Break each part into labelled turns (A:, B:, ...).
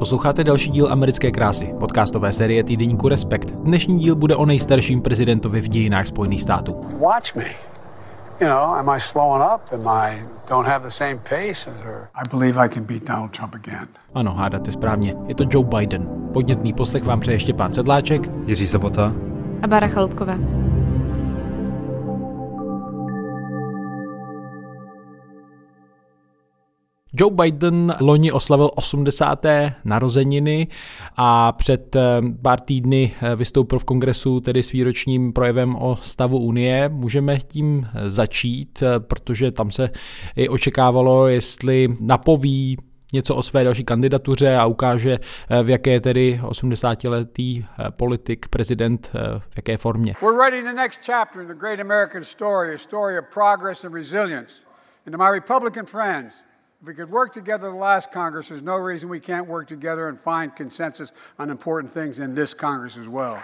A: Posloucháte další díl Americké krásy, podcastové série týdeníku Respekt. Dnešní díl bude o nejstarším prezidentovi v dějinách Spojených států.
B: Watch me. You know, am I slowing up? Am I don't have the same pace? Or... I believe I can beat Donald Trump again.
A: Ano, hádáte správně. Je to Joe Biden. Podnětný poslech vám přeje ještě pán Sedláček,
C: Jiří Sobota
D: a Bára Chalupková.
A: Joe Biden loni oslavil 80. narozeniny a před eh, pár týdny eh, vystoupil v kongresu tedy s výročním projevem o stavu Unie. Můžeme tím eh, začít, protože tam se i očekávalo, jestli napoví něco o své další kandidatuře a ukáže, v jaké tedy 80-letý politik, prezident, v jaké formě. We're writing the next chapter in the great American story, a story of progress and resilience. And to my Republican friends, If we could work together the last Congress, there's no reason we can't work together and find consensus on important things in this Congress as well.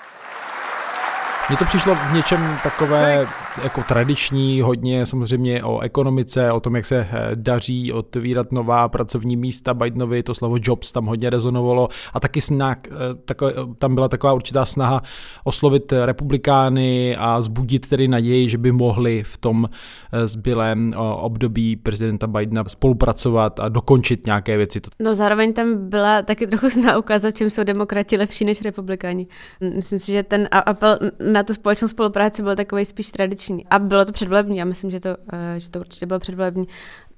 A: Mně to přišlo v něčem takové jako tradiční, hodně samozřejmě o ekonomice, o tom, jak se eh, daří otvírat nová pracovní místa. Bidenovi to slovo jobs tam hodně rezonovalo a taky snak, eh, takové, tam byla taková určitá snaha oslovit republikány a zbudit tedy naději, že by mohli v tom eh, zbylém období prezidenta Bidena spolupracovat a dokončit nějaké věci.
D: No zároveň tam byla taky trochu snaha ukázat, čím jsou demokrati lepší než republikáni. Myslím si, že ten apel na tu společnou spolupráci byl takový spíš tradiční. A bylo to předvolební, já myslím, že to, eh, že to určitě bylo předvolební.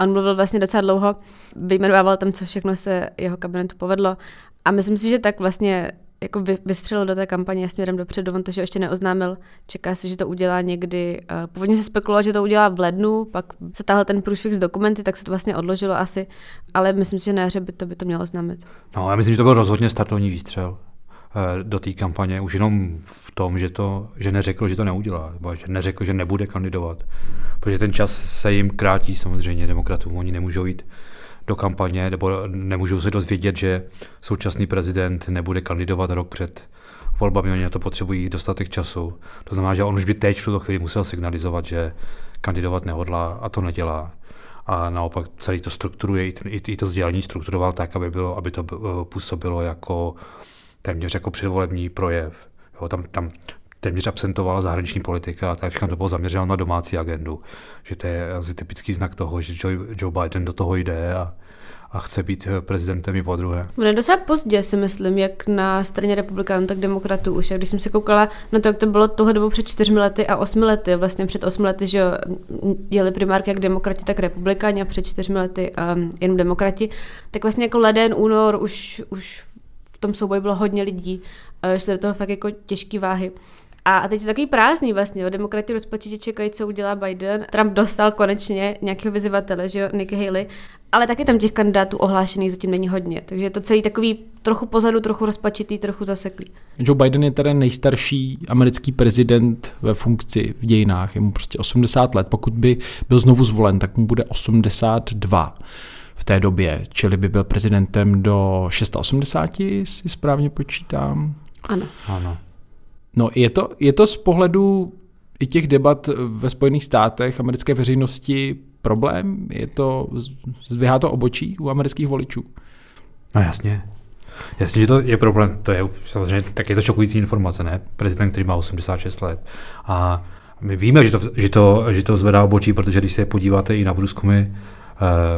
D: On mluvil vlastně docela dlouho, vyjmenovával tam, co všechno se jeho kabinetu povedlo. A myslím si, že tak vlastně jako vystřelil do té kampaně směrem dopředu, on to, že ještě neoznámil, čeká se, že to udělá někdy, eh, původně se spekulovalo, že to udělá v lednu, pak se táhl ten průšvih z dokumenty, tak se to vlastně odložilo asi, ale myslím si, že na jaře by to, by to mělo oznámit.
C: No, já myslím, že to byl rozhodně startovní výstřel. Eh, do té kampaně, už jenom v tom, že, to, že neřekl, že to neudělá, nebo že neřekl, že nebude kandidovat. Protože ten čas se jim krátí samozřejmě demokratům, oni nemůžou jít do kampaně, nebo nemůžou se dozvědět, že současný prezident nebude kandidovat rok před volbami, oni na to potřebují dostatek času. To znamená, že on už by teď v tuto chvíli musel signalizovat, že kandidovat nehodlá a to nedělá. A naopak celý to strukturuje, i to sdělení strukturoval tak, aby, bylo, aby to eh, působilo jako téměř jako předvolební projev. Jo, tam, tam téměř absentovala zahraniční politika a tak všechno to bylo zaměřeno na domácí agendu. Že to je asi typický znak toho, že Joe, Joe Biden do toho jde a, a chce být prezidentem i po druhé.
D: Ono docela pozdě si myslím, jak na straně republikánů, tak demokratů už. A když jsem se koukala na to, jak to bylo tohle dobu před čtyřmi lety a osmi lety, vlastně před osmi lety, že jeli primárky jak demokrati, tak republikáni a před čtyřmi lety um, jenom demokrati, tak vlastně jako leden, únor už, už tom souboji bylo hodně lidí, že se do toho fakt jako těžký váhy. A teď je takový prázdný vlastně, jo. demokrati rozpočítě čekají, co udělá Biden. Trump dostal konečně nějakého vyzývatele, že jo, Nikki Haley, ale taky tam těch kandidátů ohlášených zatím není hodně. Takže je to celý takový trochu pozadu, trochu rozpačitý, trochu zaseklý.
A: Joe Biden je teda nejstarší americký prezident ve funkci v dějinách. Je mu prostě 80 let. Pokud by byl znovu zvolen, tak mu bude 82 v té době, čili by byl prezidentem do 680, si správně počítám.
D: Ano.
C: ano.
A: No je to, je to z pohledu i těch debat ve Spojených státech americké veřejnosti problém? Je to, zvyhá to obočí u amerických voličů?
C: No jasně. Jasně, že to je problém, to je samozřejmě, tak je to šokující informace, ne? Prezident, který má 86 let. A my víme, že to, že to, že to zvedá obočí, protože když se podíváte i na průzkumy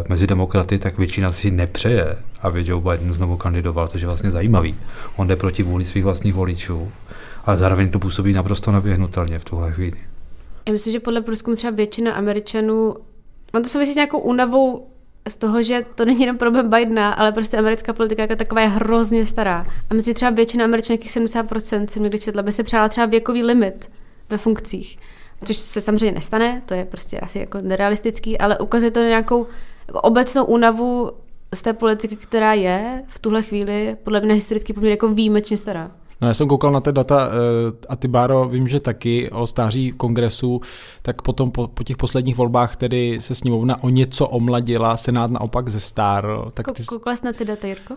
C: mezi demokraty, tak většina si nepřeje, aby Joe Biden znovu kandidoval, což je vlastně zajímavý. On jde proti vůli svých vlastních voličů, ale zároveň to působí naprosto nevyhnutelně v tuhle chvíli.
D: Já myslím, že podle průzkumu třeba většina Američanů, on to souvisí s nějakou únavou z toho, že to není jenom problém Bidena, ale prostě americká politika jako taková je hrozně stará. A myslím, že třeba většina Američanů, jakých 70% jsem někdy četla, by se přála třeba věkový limit ve funkcích což se samozřejmě nestane, to je prostě asi jako nerealistický, ale ukazuje to nějakou jako obecnou únavu z té politiky, která je v tuhle chvíli podle mě historický poměr jako výjimečně stará.
A: No já jsem koukal na ty data eh, a ty Báro, vím, že taky o stáří kongresu, tak potom po, po těch posledních volbách tedy se sněmovna o něco omladila, Senát naopak ze star.
D: Tak ty... Koukala jsi na ty data, Jirko?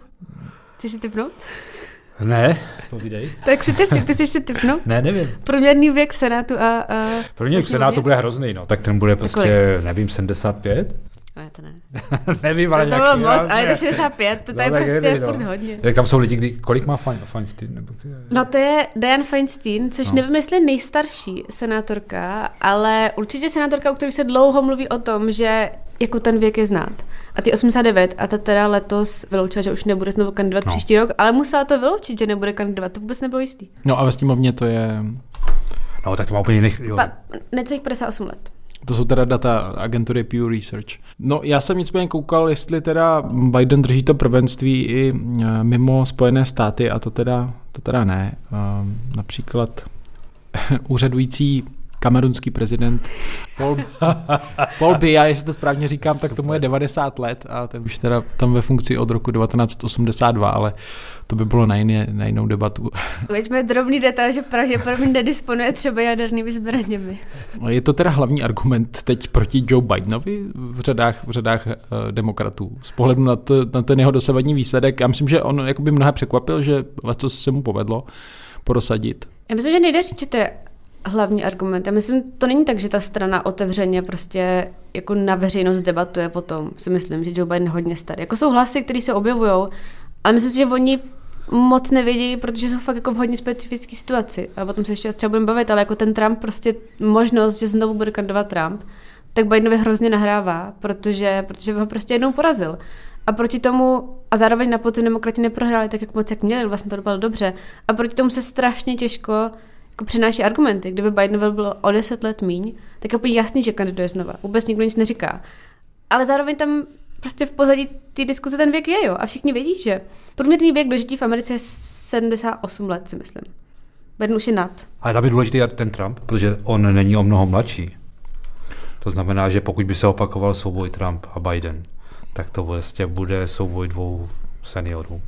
D: Chceš si typnout?
C: Ne, povídej.
D: tak si ty, ty chceš si typnout?
C: ne, nevím.
D: Průměrný věk v Senátu a... a
C: Průměrný věk v Senátu bude hrozný, no. Tak ten bude prostě, nevím, 75?
D: Ne, to ne.
C: Nevím, ale
D: to, to bylo moc, ale je to 65, to, to je
C: No,
D: prostě
C: no.
D: furt hodně.
C: Jak tam jsou lidi, kdy, kolik má Fein- Feinstein? Nebo ty,
D: No to je Diane Feinstein, což
C: No.
D: no. nevím, jestli je nejstarší senátorka, ale určitě senátorka, u které se dlouho mluví o tom, že jako ten věk je znát. A ty 89 a ta teda letos vyloučila, že už nebude znovu kandidovat
C: No.
D: no. příští rok, ale musela to vyloučit, že nebude kandidovat, to vůbec nebylo jistý.
A: No a ve sněmovně to je,
C: No tak to má úplně jiných, jo.
D: Pa, necelých 58 let.
A: To jsou teda data agentury Pew Research. No já jsem nicméně koukal, jestli teda Biden drží to prvenství i eh, mimo Spojené státy a to teda, to teda ne. Ehm, Například úřadující kamerunský prezident Paul, Paul Biya, jestli to správně říkám, tak tomu je 90 let a ten už teda tam ve funkci od roku 1982, ale to by bylo na, jiné, na jinou debatu.
D: Uveďme drobný detail, že pravděpodobně nedisponuje třeba jadernými zbraněmi.
A: Je to teda hlavní argument teď proti Joe Bidenovi v řadách, v řadách uh, demokratů. Z pohledu na, to, na ten jeho dosavadní výsledek, já myslím, že on jakoby mnohé překvapil, že letos se mu povedlo prosadit.
D: Já myslím, že nejde říct, že to je hlavní argument. Já myslím, to není tak, že ta strana otevřeně prostě jako na veřejnost debatuje potom. Si myslím, že Joe Biden hodně starý. Jako jsou hlasy, které se objevují, ale myslím si, že oni moc nevědí, protože jsou fakt jako v hodně specifické situaci. A o tom se ještě třeba budeme bavit, ale jako ten Trump prostě možnost, že znovu bude kandidovat Trump, tak Bidenovi hrozně nahrává, protože, protože ho prostě jednou porazil. A proti tomu, a zároveň na podzim demokrati neprohráli tak, jak moc jak měli, vlastně to dopadlo dobře. A proti tomu se strašně těžko jako přináší argumenty. Kdyby Biden byl o 10 let míň, tak je úplně jasný, že kandiduje znova. Vůbec nikdo nic neříká. Ale zároveň tam prostě v pozadí té diskuze ten věk je, jo. A všichni vědí, že průměrný věk dožití v Americe je 78 let, si myslím. Biden už je nad.
C: Ale tam je důležitý ten Trump, protože on není o mnoho mladší. To znamená, že pokud by se opakoval souboj Trump a Biden, tak to vlastně bude souboj dvou seniorů.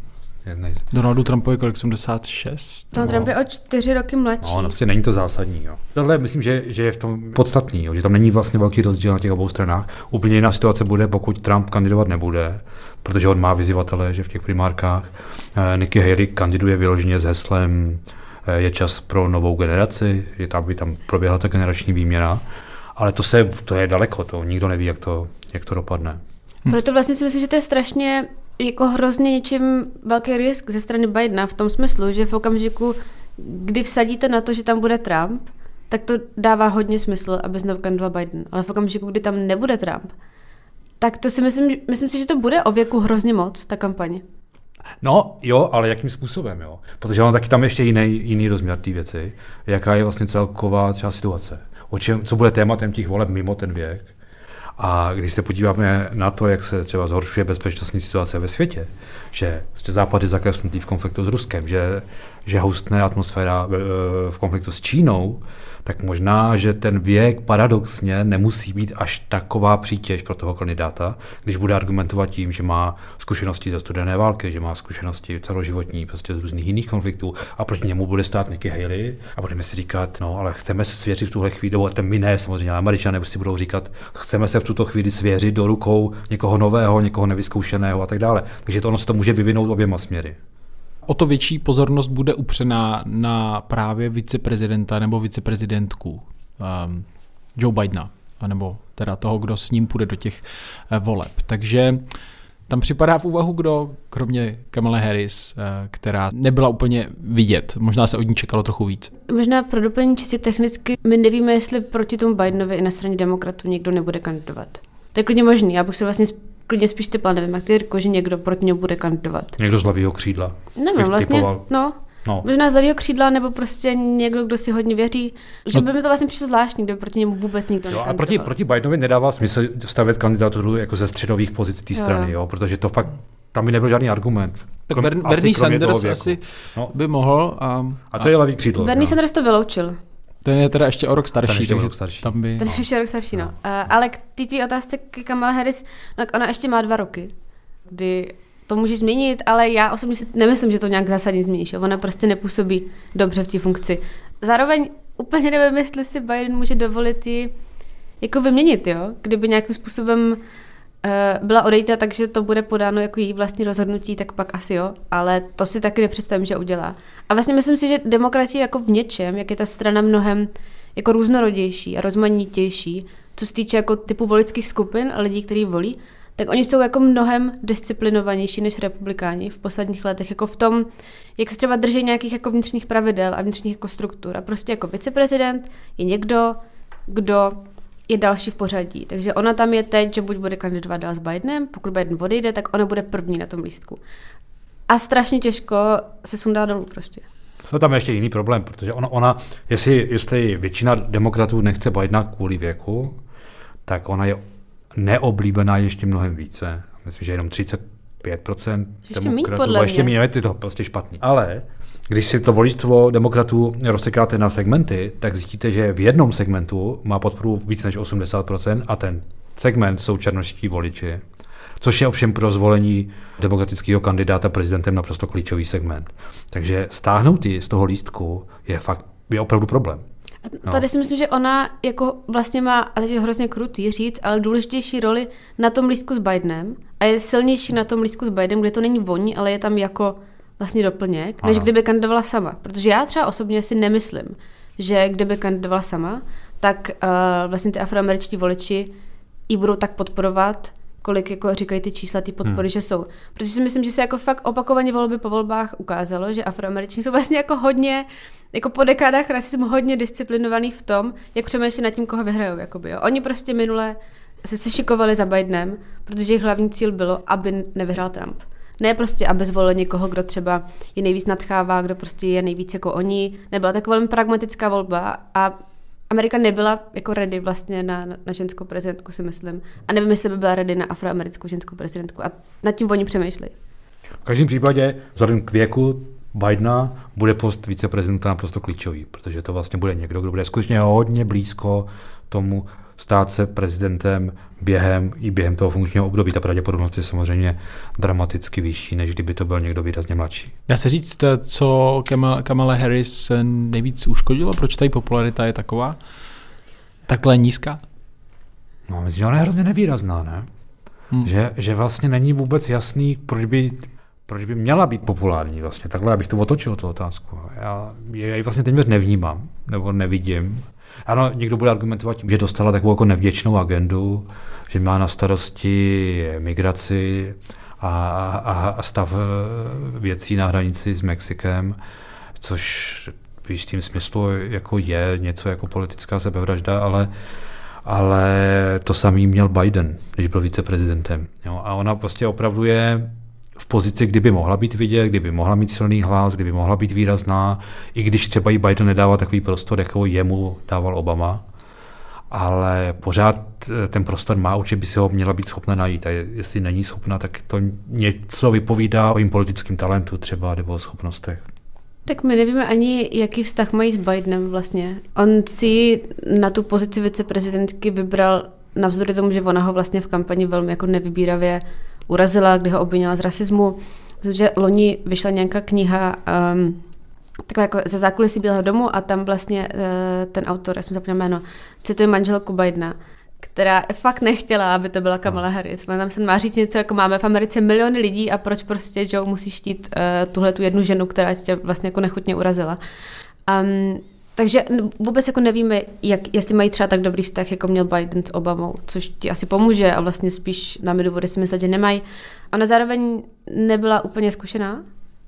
A: Donaldu Trumpovi kolik 86?
D: Donald Trump je o čtyři roky mladší.
C: No, no, prostě není to zásadní. Jo. Tohle myslím, že, že je v tom podstatný, jo, že tam není vlastně velký rozdíl na těch obou stranách. Úplně jiná situace bude, pokud Trump kandidovat nebude, protože on má vyzývatele, že v těch primárkách eh, Nikki Haley kandiduje vyloženě s heslem eh, je čas pro novou generaci, že tam by tam proběhla ta generační výměna. Ale to, se, to je daleko, to nikdo neví, jak to, jak to dopadne.
D: Hm. Proto vlastně si myslím, že to je strašně jako hrozně něčím velký risk ze strany Bidena v tom smyslu, že v okamžiku, kdy vsadíte na to, že tam bude Trump, tak to dává hodně smysl, aby znovu kandidoval Biden. Ale v okamžiku, kdy tam nebude Trump, tak to si myslím, myslím si, že to bude o věku hrozně moc, ta kampaně.
C: No jo, ale jakým způsobem, jo? Protože on taky tam ještě jiný, jiný rozměr té věci. Jaká je vlastně celková třeba situace? O čem, co bude tématem těch voleb mimo ten věk? A když se podíváme na to, jak se třeba zhoršuje bezpečnostní situace ve světě, že prostě Západ je zakresnutý v konfliktu s Ruskem, že, že houstne atmosféra v konfliktu s Čínou, tak možná, že ten věk paradoxně nemusí být až taková přítěž pro toho kandidáta, když bude argumentovat tím, že má zkušenosti ze studené války, že má zkušenosti celoživotní prostě z různých jiných konfliktů a proti němu bude stát Nikki Haley a budeme si říkat, no ale chceme se svěřit v tuhle chvíli, nebo ten my ne, samozřejmě, ale američané si budou říkat, chceme se v tuto chvíli svěřit do rukou někoho nového, někoho nevyzkoušeného a tak dále. Takže to ono se to může vyvinout oběma směry
A: o to větší pozornost bude upřená na právě viceprezidenta nebo viceprezidentku um, Joe Bidena, nebo teda toho, kdo s ním půjde do těch uh, voleb. Takže tam připadá v úvahu kdo, kromě Kamala Harris, uh, která nebyla úplně vidět. Možná se od ní čekalo trochu víc.
D: Možná pro doplnění čistě technicky, my nevíme, jestli proti tomu Bidenovi i na straně demokratů někdo nebude kandidovat. To je klidně možný, já bych se vlastně klidně spíš typla, nevím, jak ty Jirko, že někdo proti němu bude kandidovat.
C: Někdo z levého křídla.
D: Nevím, vlastně, typoval. no, No. Možná z levého křídla, nebo prostě někdo, kdo si hodně věří. Že no. by mi to vlastně přišlo zvláštní, kdyby proti němu vůbec nikdo
C: jo, a proti, proti Bidenovi nedává smysl stavět kandidaturu jako ze středových pozic té strany, jo. jo, protože to fakt tam by nebyl žádný argument.
A: Tak Krom, Bernie Sanders asi no. by mohl. A,
C: a to je levý křídlo.
D: Bernie no. Sanders to vyloučil.
A: Ten je teda ještě o rok starší.
C: Ten ještě o rok starší.
A: Tam by...
D: Ten ještě o rok starší, no. no. Uh, ale k té tvý otázce k Kamala Harris, no, ona ještě má dva roky, kdy to může změnit, ale já osobně si nemyslím, že to nějak zásadně změní. Že? Ona prostě nepůsobí dobře v té funkci. Zároveň úplně nevím, jestli si Biden může dovolit ji jako vyměnit, jo? Kdyby nějakým způsobem byla odejta, takže to bude podáno jako její vlastní rozhodnutí, tak pak asi jo, ale to si taky nepředstavím, že udělá. A vlastně myslím si, že demokrati jako v něčem, jak je ta strana mnohem jako různorodější a rozmanitější, co se týče jako typu voličských skupin a lidí, kteří volí, tak oni jsou jako mnohem disciplinovanější než republikáni v posledních letech, jako v tom, jak se třeba drží nějakých jako vnitřních pravidel a vnitřních jako struktur. A prostě jako viceprezident je někdo, kdo je další v pořadí. Takže ona tam je teď, že buď bude kandidovat dál s Bidenem, pokud Biden odejde, tak ona bude první na tom lístku. A strašně těžko se sundá dolů prostě.
C: No tam je ještě jiný problém, protože ona, ona jestli, jestli většina demokratů nechce Bidena kvůli věku, tak ona je neoblíbená ještě mnohem více. Myslím, že jenom 35%
D: Ještě
C: demokratů,
D: míň, podle
C: ještě
D: mě.
C: méně, je to prostě špatný. Ale když si to voličstvo demokratů rozsekáte na segmenty, tak zjistíte, že v jednom segmentu má podporu víc než 80% a ten segment jsou černoští voliči. Což je ovšem pro zvolení demokratického kandidáta prezidentem naprosto klíčový segment. Takže stáhnout ji z toho lístku je fakt je opravdu problém.
D: No. Tady si myslím, že ona jako vlastně má, a teď je hrozně krutý říct, ale důležitější roli na tom lístku s Bidenem a je silnější na tom lístku s Bidenem, kde to není voní, ale je tam jako vlastně doplněk, než
C: Ano.
D: kdyby kandidovala sama. Protože já třeba osobně si nemyslím, že kdyby kandidovala sama, tak uh, vlastně ty afroameričtí voliči ji budou tak podporovat, kolik jako říkají ty čísla, ty podpory, hmm. že jsou. Protože si myslím, že se jako fakt opakovaně volby po volbách ukázalo, že afroameričané jsou vlastně jako hodně, jako po dekádách rasismu hodně disciplinovaný v tom, jak přemýšlí nad tím, koho vyhrajou. Jakoby, jo. Oni prostě minule se sešikovali za Bidenem, protože jejich hlavní cíl bylo, aby nevyhrál Trump. Ne prostě, aby zvolili někoho, kdo třeba je nejvíc nadchává, kdo prostě je nejvíc jako oni. Nebyla tak velmi pragmatická volba a Amerika nebyla jako ready vlastně na, na, ženskou prezidentku, si myslím. A nevím, jestli by byla ready na afroamerickou ženskou prezidentku. A nad tím oni přemýšlí.
C: V každém případě, vzhledem k věku Bidena, bude post viceprezidenta naprosto klíčový, protože to vlastně bude někdo, kdo bude skutečně hodně blízko tomu stát se prezidentem během i během toho funkčního období. Ta pravděpodobnost je samozřejmě dramaticky vyšší, než kdyby to byl někdo výrazně mladší.
A: Dá se říct, co Kamala, Harris nejvíc uškodilo? Proč ta její popularita je taková? Takhle nízká?
C: No, myslím, že ona je hrozně nevýrazná, ne? Hmm. Že, že vlastně není vůbec jasný, proč by, proč by měla být populární vlastně. Takhle abych to otočil, tu otázku. Já, já ji vlastně téměř nevnímám, nebo nevidím. Ano, někdo bude argumentovat tím, že dostala takovou jako nevděčnou agendu, že má na starosti migraci a, a, a stav eh, věcí na hranici s Mexikem, což v jistým smyslu jako je něco jako politická sebevražda, ale ale to samý měl Biden, když byl viceprezidentem. Jo, a ona prostě opravdu je v pozici, kdyby mohla být vidět, kdyby mohla mít silný hlas, kdyby mohla být výrazná, i když třeba i Biden nedává takový prostor, jako jemu dával Obama, ale pořád eh, ten prostor má, určitě by si ho měla být schopna najít a je- jestli není schopna, tak to něco vypovídá o jejím politickém talentu třeba nebo o schopnostech.
D: Tak my nevíme ani, jaký vztah mají s Bidenem vlastně. On si na tu pozici viceprezidentky vybral navzdory tomu, že ona ho vlastně v kampani velmi jako nevybíravě urazila, kdy ho obvinila z rasismu. Myslím, že loni vyšla nějaká kniha um, taková jako ze zákulisí Bílého domu a tam vlastně uh, ten autor, já jsem zapomněla jméno, cituje manželku Bidena, která fakt nechtěla, aby to byla Kamala Harris. Ona tam se má říct něco, jako máme v Americe miliony lidí a proč prostě Joe musí štít uh, tuhle tu jednu ženu, která tě vlastně jako nechutně urazila. Um, takže vůbec jako nevíme, jak, jestli mají třeba tak dobrý vztah, jako měl Biden s Obamou, což ti asi pomůže a vlastně spíš máme důvody si myslet, že nemají. Ona zároveň nebyla úplně zkušená.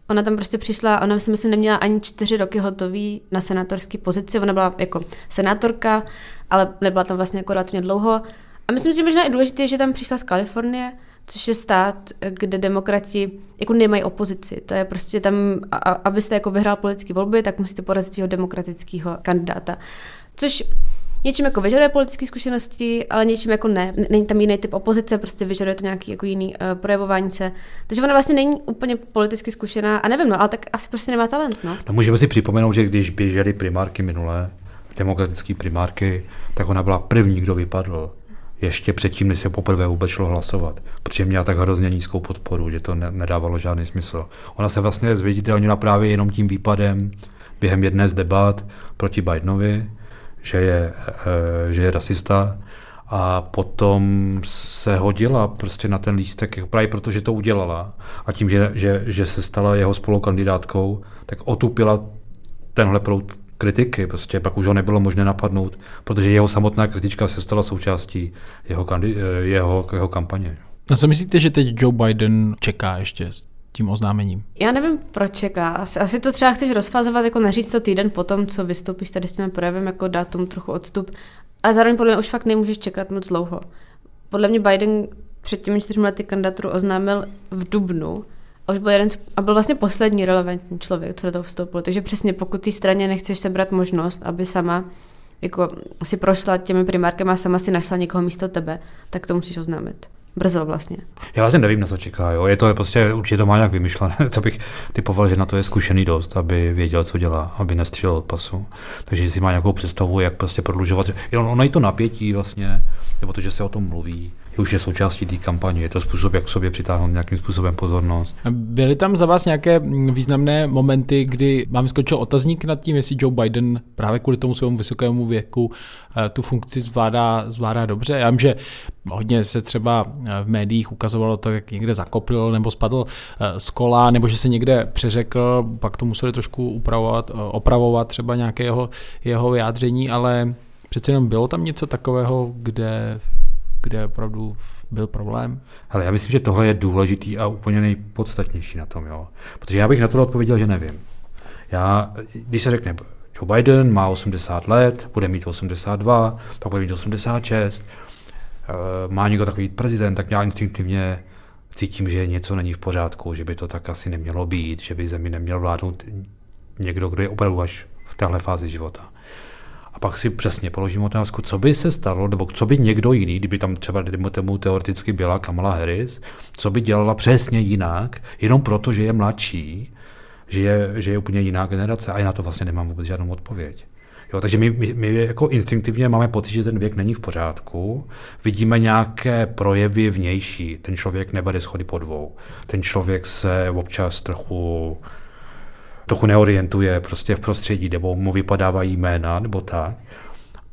D: Ona tam prostě přišla, ona si myslím neměla ani čtyři roky hotový na senátorské pozici. Ona byla jako senátorka, ale nebyla tam vlastně jako relativně dlouho. A myslím si, že možná i důležité, že tam přišla z Kalifornie, což je stát, kde demokrati jako nemají opozici. To je prostě tam, a, abyste jako vyhrál politické volby, tak musíte porazit svého demokratického kandidáta. Což něčím jako vyžaduje politické zkušenosti, ale něčím jako ne. Není tam jiný typ opozice, prostě vyžaduje to nějaký jako jiný uh, projevování se. Takže ona vlastně není úplně politicky zkušená a nevím, no, ale tak asi prostě nemá talent, no.
C: No můžeme si připomenout, že když běžely primárky minulé, demokratické primárky, tak ona byla první, kdo vypadl. Ještě předtím, než se poprvé vůbec šlo hlasovat. Protože měla tak hrozně nízkou podporu, že to ne- nedávalo žádný smysl. Ona se vlastně zviditelnila právě jenom tím výpadem během jedné z debat proti Bidenovi, že je, eh, že je rasista a potom se hodila prostě na ten lístek, právě protože to udělala a tím, že, že, že se stala jeho spolukandidátkou, tak otupila tenhle proud kritiky, prostě pak už ho nebylo možné napadnout, protože jeho samotná kritička se stala součástí jeho, kandi- eh, jeho, jeho kampaně.
A: Na co myslíte, že teď Joe Biden čeká ještě s tím oznámením?
D: Já nevím, proč čeká. Asi, asi to třeba chceš rozfázovat, jako naříct to týden potom, co vystoupíš tady s tím projevem, jako dát tomu trochu odstup. A zároveň podle mě už fakt nemůžeš čekat moc dlouho. Podle mě Biden před těmi čtyřmi lety kandidaturu oznámil v Dubnu, a už byl jeden a byl vlastně poslední relevantní člověk, co do toho vstoupil. Takže přesně, pokud té straně nechceš sebrat možnost, aby sama jako si prošla těmi primárkami a sama si našla někoho místo tebe, tak to musíš oznámit brzo vlastně.
C: Já vlastně nevím, na co čeká. Jo. Je to prostě, určitě to má nějak vymyšlené. to bych typoval, že na to je zkušený dost, aby věděl, co dělá, aby nestřílel od pasu. Takže si má nějakou představu, jak prostě prodlužovat. Ono je to napětí vlastně, nebo to, že se o tom mluví, už je součástí té kampaně. Je to způsob, jak sobě přitáhnout nějakým způsobem pozornost.
A: Byly tam za vás nějaké významné momenty, kdy vám skočil otazník nad tím, jestli Joe Biden právě kvůli tomu svému vysokému věku eh, tu funkci zvládá, zvládá dobře? Já vím, že hodně se třeba eh, v médiích ukazovalo to, jak někde zakopl nebo spadl eh, z kola, nebo že se někde přeřekl, pak to museli trošku upravovat, opravovat třeba nějaké jeho, jeho vyjádření, ale přece jenom bylo tam něco takového, kde kde opravdu byl problém?
C: Ale já myslím, že tohle je důležitý a úplně nejpodstatnější na tom, jo. Protože já bych na to odpověděl, že nevím. Já, když se řekne, Joe Biden má 80 let, bude mít 82, pak bude mít 86, eh, má někdo takový prezident, tak já instinktivně cítím, že něco není v pořádku, že by to tak asi nemělo být, že by zemi neměl vládnout někdo, kdo je opravdu až v téhle fázi života. A pak si přesně položím otázku, co by se stalo, nebo co by někdo jiný, kdyby tam třeba tomu teoreticky byla Kamala Harris, co by dělala přesně jinak, jenom proto, že je mladší, že je, že je úplně jiná generace. A já na to vlastně nemám vůbec žádnou odpověď. Jo, takže my, my, my jako instinktivně máme pocit, že ten věk není v pořádku, vidíme nějaké projevy vnější, ten člověk nebere schody po dvou, ten člověk se občas trochu trochu neorientuje prostě v prostředí, nebo mu vypadávají jména, nebo tak.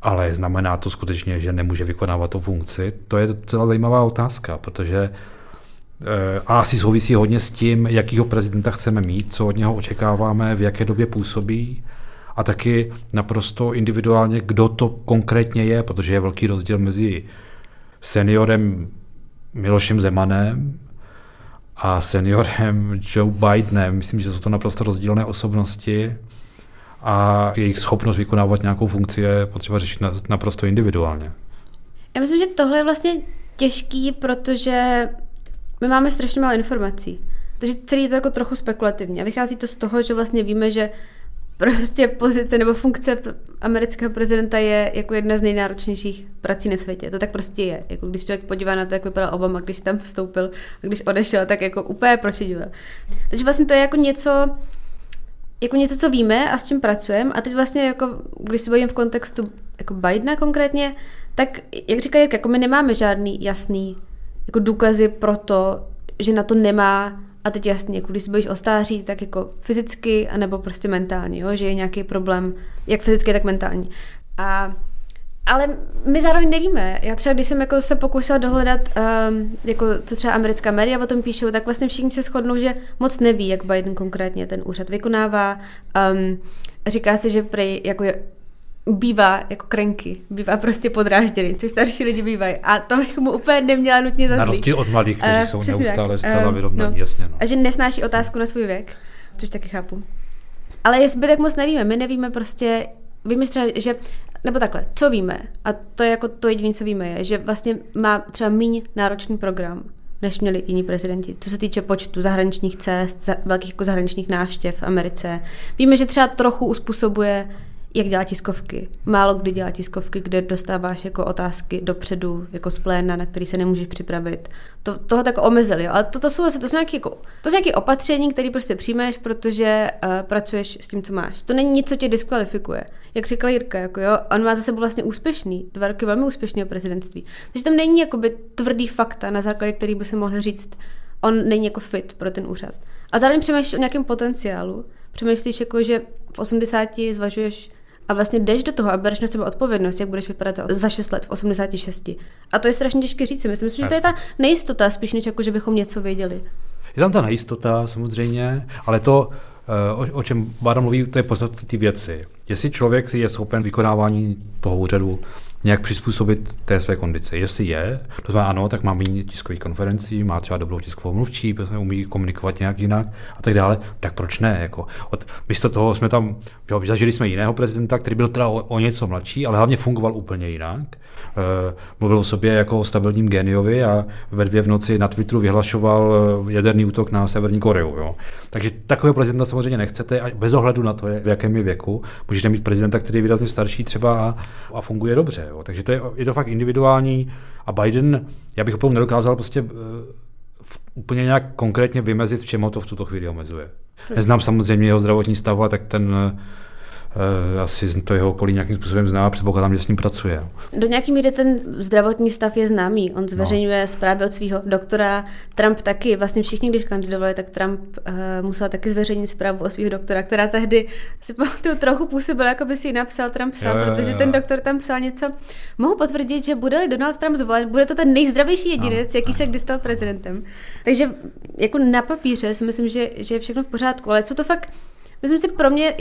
C: Ale znamená to skutečně, že nemůže vykonávat tu funkci? To je docela zajímavá otázka, protože eh, a asi souvisí hodně s tím, jakýho prezidenta chceme mít, co od něho očekáváme, v jaké době působí a taky naprosto individuálně, kdo to konkrétně je, protože je velký rozdíl mezi seniorem Milošem Zemanem a seniorem Joe Bidenem. Myslím, že jsou to naprosto rozdílné osobnosti a jejich schopnost vykonávat nějakou funkci je potřeba řešit naprosto individuálně.
D: Já myslím, že tohle je vlastně těžký, protože my máme strašně málo informací. Takže celý je to jako trochu spekulativní. A vychází to z toho, že vlastně víme, že prostě pozice nebo funkce amerického prezidenta je jako jedna z nejnáročnějších prací na světě. To tak prostě je. Jako když člověk podívá na to, jak vypadal Obama, když tam vstoupil a když odešel, tak jako úplně pročidil. Takže vlastně to je jako něco, jako něco, co víme a s čím pracujeme. A teď vlastně, jako, když se bavím v kontextu jako Bidena konkrétně, tak jak říká jako my nemáme žádný jasný jako důkazy pro to, že na to nemá a teď jasně, jako když se bojíš o stáří, tak jako fyzicky, anebo prostě mentálně, jo? že je nějaký problém, jak fyzicky, tak mentální. A ale my zároveň nevíme. Já třeba, když jsem jako se pokoušela dohledat, um, jako co třeba americká média o tom píšou, tak vlastně všichni se shodnou, že moc neví, jak Biden konkrétně ten úřad vykonává. Um, říká se, že prej, jako je, bývá jako krenky, bývá prostě podrážděný, což starší lidi bývají. A to bych mu úplně neměla nutně za
C: Na rozdíl od mladých, kteří uh, jsou neustále tak. zcela uh, vyrovnaní, no. jasně. No.
D: A že nesnáší otázku na svůj věk, což taky chápu. Ale je zbytek moc nevíme. My nevíme prostě, víme třeba, že, nebo takhle, co víme, a to je jako to jediné, co víme, je, že vlastně má třeba méně náročný program, než měli jiní prezidenti. Co se týče počtu zahraničních cest, za, velkých jako zahraničních návštěv v Americe. Víme, že třeba trochu uspůsobuje jak dělá tiskovky. Málo kdy dělá tiskovky, kde dostáváš jako otázky dopředu, jako z pléna, na který se nemůžeš připravit. To, toho tak omezili, ale to, to jsou zase to jsou nějaké, jako, to jsou nějaké opatření, které prostě přijmeš, protože uh, pracuješ s tím, co máš. To není nic, co tě diskvalifikuje. Jak říkala Jirka, jako jo, on má za sebou vlastně úspěšný, dva roky velmi úspěšného prezidentství. Takže tam není jakoby tvrdý fakta, na základě kterých by se mohl říct, on není jako fit pro ten úřad. A zároveň přemýšlíš o nějakém potenciálu. Přemýšlíš jako, že v 80 zvažuješ a vlastně jdeš do toho a bereš na sebe odpovědnost, jak budeš vypadat za, za 6 let v 86. A to je strašně těžké říct. Myslím, myslím že to je ta nejistota spíš, než jako, že bychom něco věděli.
C: Je tam ta nejistota samozřejmě, ale to, eh, o, o čem Bára mluví, to je podstatné ty věci. jestli člověk si je schopen vykonávání toho úřadu nějak přizpůsobit té své kondici. Jestli je, to znamená ano, tak má méně tiskových konferencí, má třeba dobrou tiskovou mluvčí, umí komunikovat nějak jinak a tak dále, tak proč ne? Jako, od, místo toho jsme tam, jo, zažili jsme jiného prezidenta, který byl teda o, o něco mladší, ale hlavně fungoval úplně jinak. E, mluvil o sobě jako o stabilním geniovi a ve dvě v noci na Twitteru vyhlašoval eh, jaderný útok na Severní Koreu. Jo. Takže takového prezidenta samozřejmě nechcete a bez ohledu na to, v jakém je věku, můžete mít prezidenta, který je výrazně starší třeba a, a funguje dobře. Jo. Takže to je, je to fakt individuální a Biden, já bych opravdu nedokázal prostě uh, úplně nějak konkrétně vymezit, v čem ho to v tuto chvíli omezuje. Neznám samozřejmě jeho zdravotní stav, tak ten uh, asi to jeho okolí nějakým způsobem zná a předpokládám, že s ním pracuje.
D: Do nějaký míry ten zdravotní stav je známý. On zveřejňuje no. zprávy od svého doktora. Trump taky, vlastně všichni, když kandidovali, tak Trump uh, musel taky zveřejnit zprávu o svého doktora, která tehdy si pamatuju trochu působila, jako by si ji napsal Trump sám, jo, jo, protože jo. ten doktor tam psal něco. Mohu potvrdit, že bude Donald Trump zvolen, bude to ten nejzdravější jedinec, no. jaký se kdy stal prezidentem. Takže jako na papíře si myslím, že, že je všechno v pořádku, ale co to fakt Myslím si pro mě,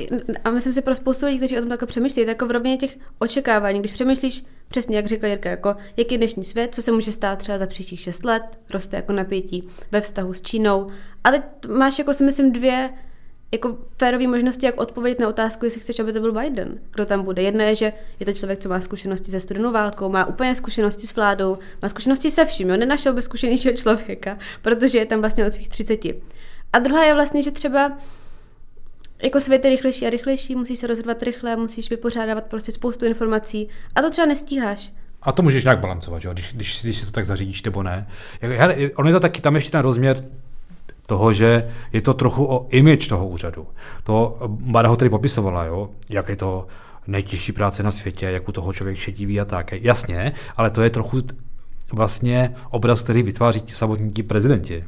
D: a myslím si pro spoustu lidí, kteří o tom jako přemýšlí, jako v rovině těch očekávání, když přemýšlíš přesně, jak řekla Jirka, jako jak je dnešní svět, co se může stát třeba za příštích šest let, roste jako napětí ve vztahu s Čínou. A teď máš jako si myslím dvě jako férové možnosti, jak odpovědět na otázku, jestli chceš, aby to byl Biden. Kdo tam bude? Jedna je, že je to člověk, co má zkušenosti se studenou válkou, má úplně zkušenosti s vládou, má zkušenosti se vším, jo? nenašel by zkušenějšího člověka, protože je tam vlastně od svých 30. A druhá je vlastně, že třeba jako svět je rychlejší a rychlejší, musíš se rozhodovat rychle, musíš vypořádávat prostě spoustu informací a to třeba nestíháš.
C: A to můžeš nějak balancovat, že? Když, když, když si to tak zařídíš nebo ne. On je to taky, tam ještě ten rozměr toho, že je to trochu o image toho úřadu. To Bada ho tady popisovala, jo? jak je to nejtěžší práce na světě, jak u toho člověk šediví a tak. Jasně, ale to je trochu vlastně obraz, který vytváří samotní ti prezidenti.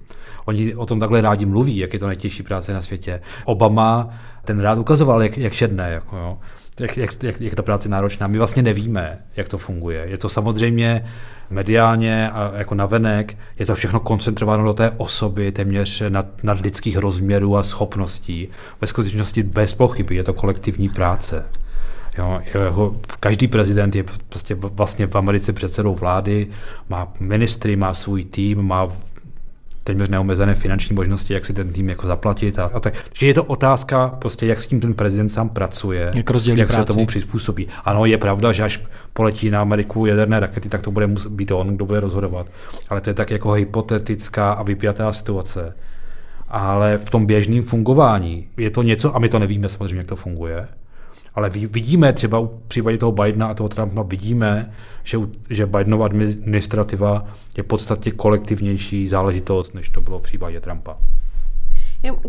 C: Oni o tom takhle rádi mluví, jak je to nejtěžší práce na světě. Obama ten rád ukazoval, jak, jak šedne, jako jo. Jak, jak, jak, jak ta práce náročná. My vlastně nevíme, jak to funguje. Je to samozřejmě mediálně a jako navenek, je to všechno koncentrováno do té osoby, téměř nad, nad lidských rozměrů a schopností. Ve skutečnosti bez pochyby je to kolektivní práce. Jo, jeho, každý prezident je prostě vlastně v Americe předsedou vlády, má ministry, má svůj tým, má téměř neomezené finanční možnosti, jak si ten tým jako zaplatit. A, a tak. Takže je to otázka, prostě, jak s tím ten prezident sám pracuje,
A: jak,
C: jak se tomu přizpůsobí. Ano, je pravda, že až poletí na Ameriku jaderné rakety, tak to bude být on, kdo bude rozhodovat. Ale to je tak jako hypotetická a vypjatá situace. Ale v tom běžném fungování je to něco, a my to nevíme samozřejmě, jak to funguje, ale vidíme třeba u případě toho Bidena a toho Trumpa, vidíme, že, že Bidenova administrativa je v podstatě kolektivnější záležitost, než to bylo v případě Trumpa.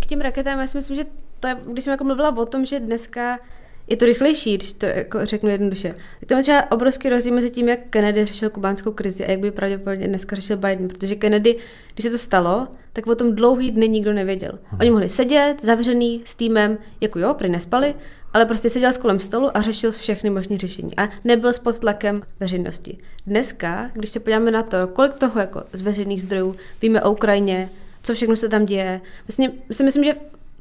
D: K těm raketám, já si myslím, že to je, když jsem jako mluvila o tom, že dneska je to rychlejší, když to jako řeknu jednoduše. Tak tam je třeba obrovský rozdíl mezi tím, jak Kennedy řešil kubánskou krizi a jak by pravděpodobně dneska řešil Biden, protože Kennedy, když se to stalo, tak o tom dlouhý dny nikdo nevěděl. Oni mohli sedět zavřený s týmem, jako jo, prý nespali, ale prostě seděl s kolem stolu a řešil všechny možné řešení a nebyl pod tlakem veřejnosti. Dneska, když se podíváme na to, kolik toho jako z veřejných zdrojů víme o Ukrajině, co všechno se tam děje, vlastně si myslím, že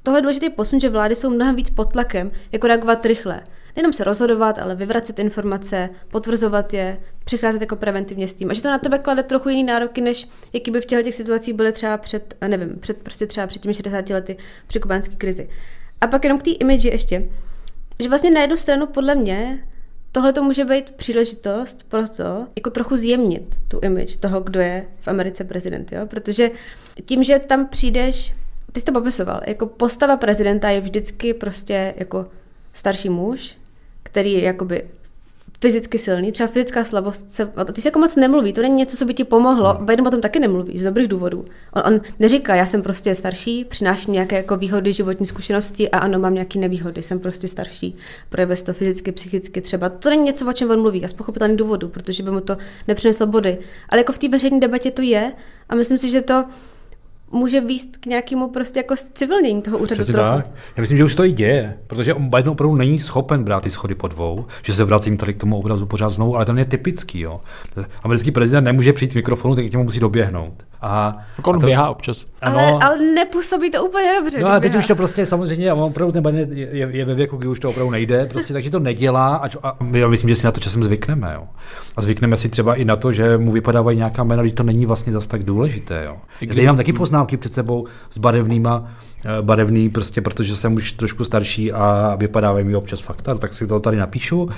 D: tohle je důležitý posun, že vlády jsou mnohem víc pod tlakem, jako reagovat rychle. Nejenom se rozhodovat, ale vyvracet informace, potvrzovat je, přicházet jako preventivně s tím. A že to na tebe klade trochu jiný nároky, než jaký by v těchto těch situacích byly třeba před, nevím, před, prostě třeba před těmi 60 lety při kubánské krizi. A pak jenom k té image ještě že vlastně na jednu stranu podle mě tohle to může být příležitost pro to, jako trochu zjemnit tu image toho, kdo je v Americe prezident, jo? protože tím, že tam přijdeš, ty jsi to popisoval, jako postava prezidenta je vždycky prostě jako starší muž, který je jakoby fyzicky silný, třeba fyzická slabost, se, ty se jako moc nemluví, to není něco, co by ti pomohlo, no. Biden o tom taky nemluví, z dobrých důvodů. On, on neříká, já jsem prostě starší, přináším nějaké jako výhody životní zkušenosti a ano, mám nějaké nevýhody, jsem prostě starší, projevuje to fyzicky, psychicky třeba. To není něco, o čem on mluví, a z pochopitelných důvodů, protože by mu to nepřineslo body. Ale jako v té veřejné debatě to je a myslím si, že to může výst k nějakému prostě jako civilnění toho úřadu
C: Přesně trochu. tak. Já myslím, že už to i děje, protože on Biden opravdu není schopen brát ty schody po dvou, že se vracím tady k tomu obrazu pořád znovu, ale ten je typický. Jo. Americký prezident nemůže přijít k mikrofonu, tak k němu musí doběhnout. A,
A: tak on
C: a to,
A: běhá občas.
D: Ano. Ale, ale nepůsobí to úplně dobře.
C: No a teď běhá. už to prostě samozřejmě, on opravdu ten Biden je, je, ve věku, kdy už to opravdu nejde, prostě, takže to nedělá a, a já myslím, že si na to časem zvykneme. Jo. A zvykneme si třeba i na to, že mu vypadávají nějaká jména, to není vlastně zas tak důležité. Jo. Kdy... mám taky poznámky před sebou s barevnýma Eh, barevný, prostě protože jsem už trošku starší a vypadávají mi občas fakta, tak si to tady napíšu.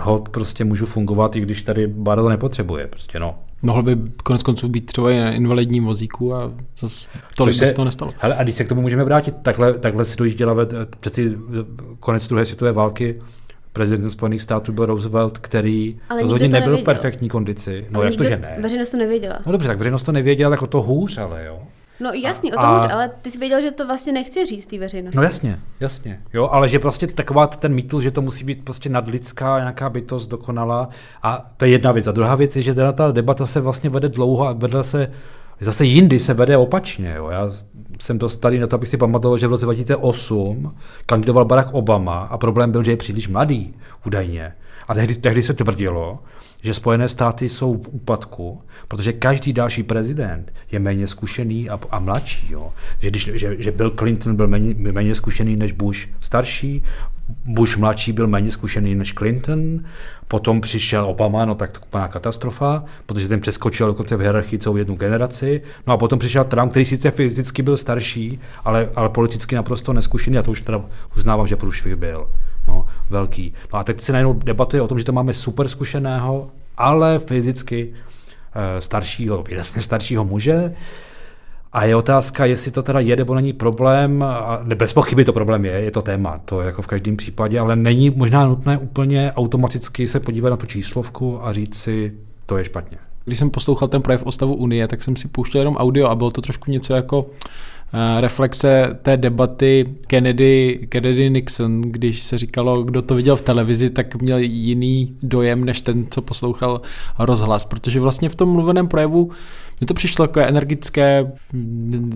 C: Hod prostě můžu fungovat, i když tady barva nepotřebuje. Prostě no.
A: Mohl by konec konců být třeba i na invalidním vozíku a zase tolik by se to nestalo.
C: Hele, a když se k tomu můžeme vrátit, takhle, takhle si dojížděla přeci konec druhé světové války, prezident Spojených států byl Roosevelt, který Ale rozhodně nebyl nevěděl. v perfektní kondici. No ale jak to, že ne?
D: Veřejnost to nevěděla.
C: No dobře, tak veřejnost to nevěděla, tak o to hůř, ale jo.
D: No jasný, o tom a... ale ty jsi věděl, že to vlastně nechci říct té veřejnosti.
C: No jasně, jasně. Jo, ale že prostě taková ten mýtus, že to musí být prostě nadlidská nějaká bytost dokonalá. A to je jedna věc. A druhá věc je, že teda ta debata se vlastně vede dlouho a vedle se Zase jindy se vede opačně. Jo. Já jsem to starý na to, abych si pamatoval, že v roce 2008 kandidoval Barack Obama a problém byl, že je příliš mladý, údajně. A tehdy, tehdy se tvrdilo, že Spojené státy jsou v úpadku, protože každý další prezident je méně zkušený a, a mladší. Jo. Že, když, že, že Bill Clinton byl méně, méně zkušený než Bush starší, Bush mladší byl méně zkušený než Clinton, potom přišel Obama, no tak úplná katastrofa, protože ten přeskočil dokonce v hierarchii celou jednu generaci, no a potom přišel Trump, který sice fyzicky byl starší, ale, ale politicky naprosto neskušený, a to už teda uznávám, že průšvih byl no, velký. No a teď se najednou debatuje o tom, že to máme super zkušeného, ale fyzicky e, staršího, výrazně staršího muže. A je otázka, jestli to teda je nebo není problém, a bez pochyby to problém je, je to téma, to jako v každém případě, ale není možná nutné úplně automaticky se podívat na tu číslovku a říct si, to je špatně.
A: Když jsem poslouchal ten projev o stavu Unie, tak jsem si pouštěl jenom audio a bylo to trošku něco jako Eh, reflexe té debaty Kennedy, Kennedy Nixon, když se říkalo, kdo to viděl v televizi, tak měl jiný dojem, než ten, co poslouchal rozhlas, protože vlastně v tom mluveném projevu mně to přišlo jako energické,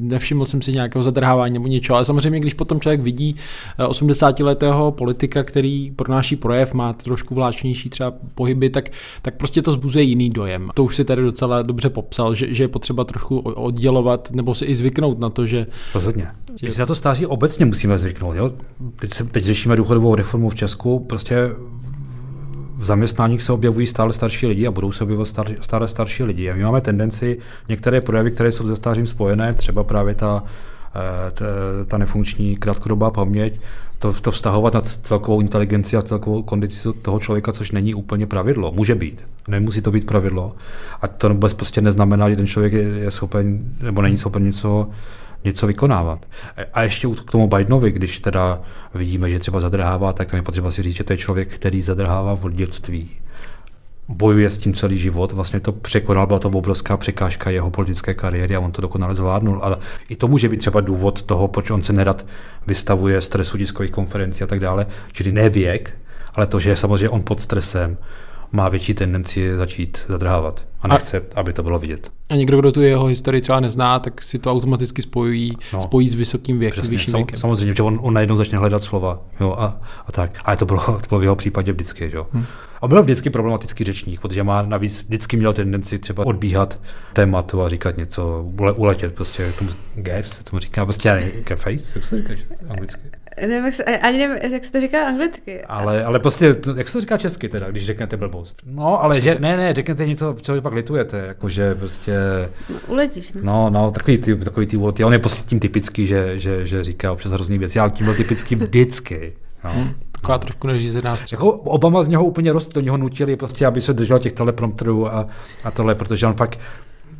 A: nevšiml jsem si nějakého zadrhávání nebo něčeho, ale samozřejmě, když potom člověk vidí 80-letého eh, politika, který pronáší projev, má trošku vláčnější třeba pohyby, tak, tak prostě to zbuzuje jiný dojem. To už si tady docela dobře popsal, že, že je potřeba trochu oddělovat nebo si i zvyknout na to, že...
C: Rozhodně. My si na to stáří obecně musíme zvyknout. Jo? Teď, se, teď řešíme důchodovou reformu v Česku, prostě v zaměstnáních se objevují stále starší lidi a budou se objevovat stále starší lidi. A my máme tendenci některé projevy, které jsou se stářím spojené, třeba právě ta, eh, ta, ta nefunkční krátkodobá paměť, to, to vztahovat na celkovou inteligenci a celkovou kondici toho člověka, což není úplně pravidlo. Může být, nemusí to být pravidlo. A to vůbec prostě neznamená, že ten člověk je, je schopen nebo není schopen něco něco vykonávat. A ještě k tomu Bidenovi, když teda vidíme, že třeba zadrhává, tak je potřeba si říct, že to je člověk, který zadrhává v dětství. Bojuje s tím celý život, vlastně to překonal, byla to obrovská překážka jeho politické kariéry a on to dokonale zvládnul. Ale i to může být třeba důvod toho, proč on se nerad vystavuje stresu tiskových konferencí a tak dále, čili ne věk, ale to, že je samozřejmě on pod stresem, má větší tendenci začít zadrhávat a nechce, a, aby to bylo vidět.
A: A někdo, kdo tu jeho historii třeba nezná, tak si to automaticky spojí, no, spojí s vysokým věkem, přesně, vyšším věkem.
C: Samozřejmě, že on, on najednou začne hledat slova jo, a, a tak. A to bylo, to bylo v jeho případě vždycky. Jo. Hmm. A byl vždycky problematický řečník, protože má navíc vždycky měl tendenci třeba odbíhat tématu a říkat něco, uletět prostě tomu gas, tomu říká prostě face, jak se říká anglicky?
D: Nevím, jak se, ani nevím, jak se to říká anglicky.
C: Ale, ale prostě, jak se to říká česky teda, když řeknete blbost? No, ale že, ne, ne, řeknete něco, co pak litujete, jakože prostě...
D: No, uletíš,
C: ne? No, no, takový ty, takový ty ty, on je prostě tím typický, že, že, že říká občas hrozný věci, ale tím byl typický vždycky. No.
A: Taková no. trošku neřízená střecha.
C: Jako Obama z něho úplně rost, do něho nutili, prostě, aby se držel těch teleprompterů a, a tohle, protože on fakt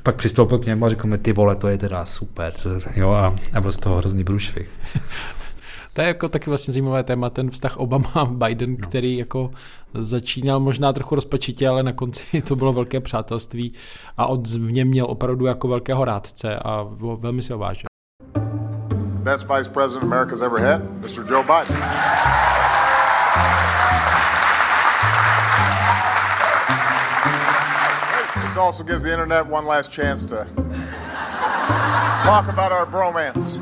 C: pak přistoupil k němu a řekl mi, ty vole, to je teda super. Jo, a, a byl z toho hrozný brušvih.
A: To je jako taky vlastně zajímavé téma, ten vztah Obama-Biden, no. který jako začínal možná trochu rozpačitě, ale na konci to bylo velké přátelství a od v něm měl opravdu jako velkého rádce a velmi si ho vážil. Best vice president America's ever had, Mr. Joe Biden. This also gives the internet one last chance to talk about our bromance.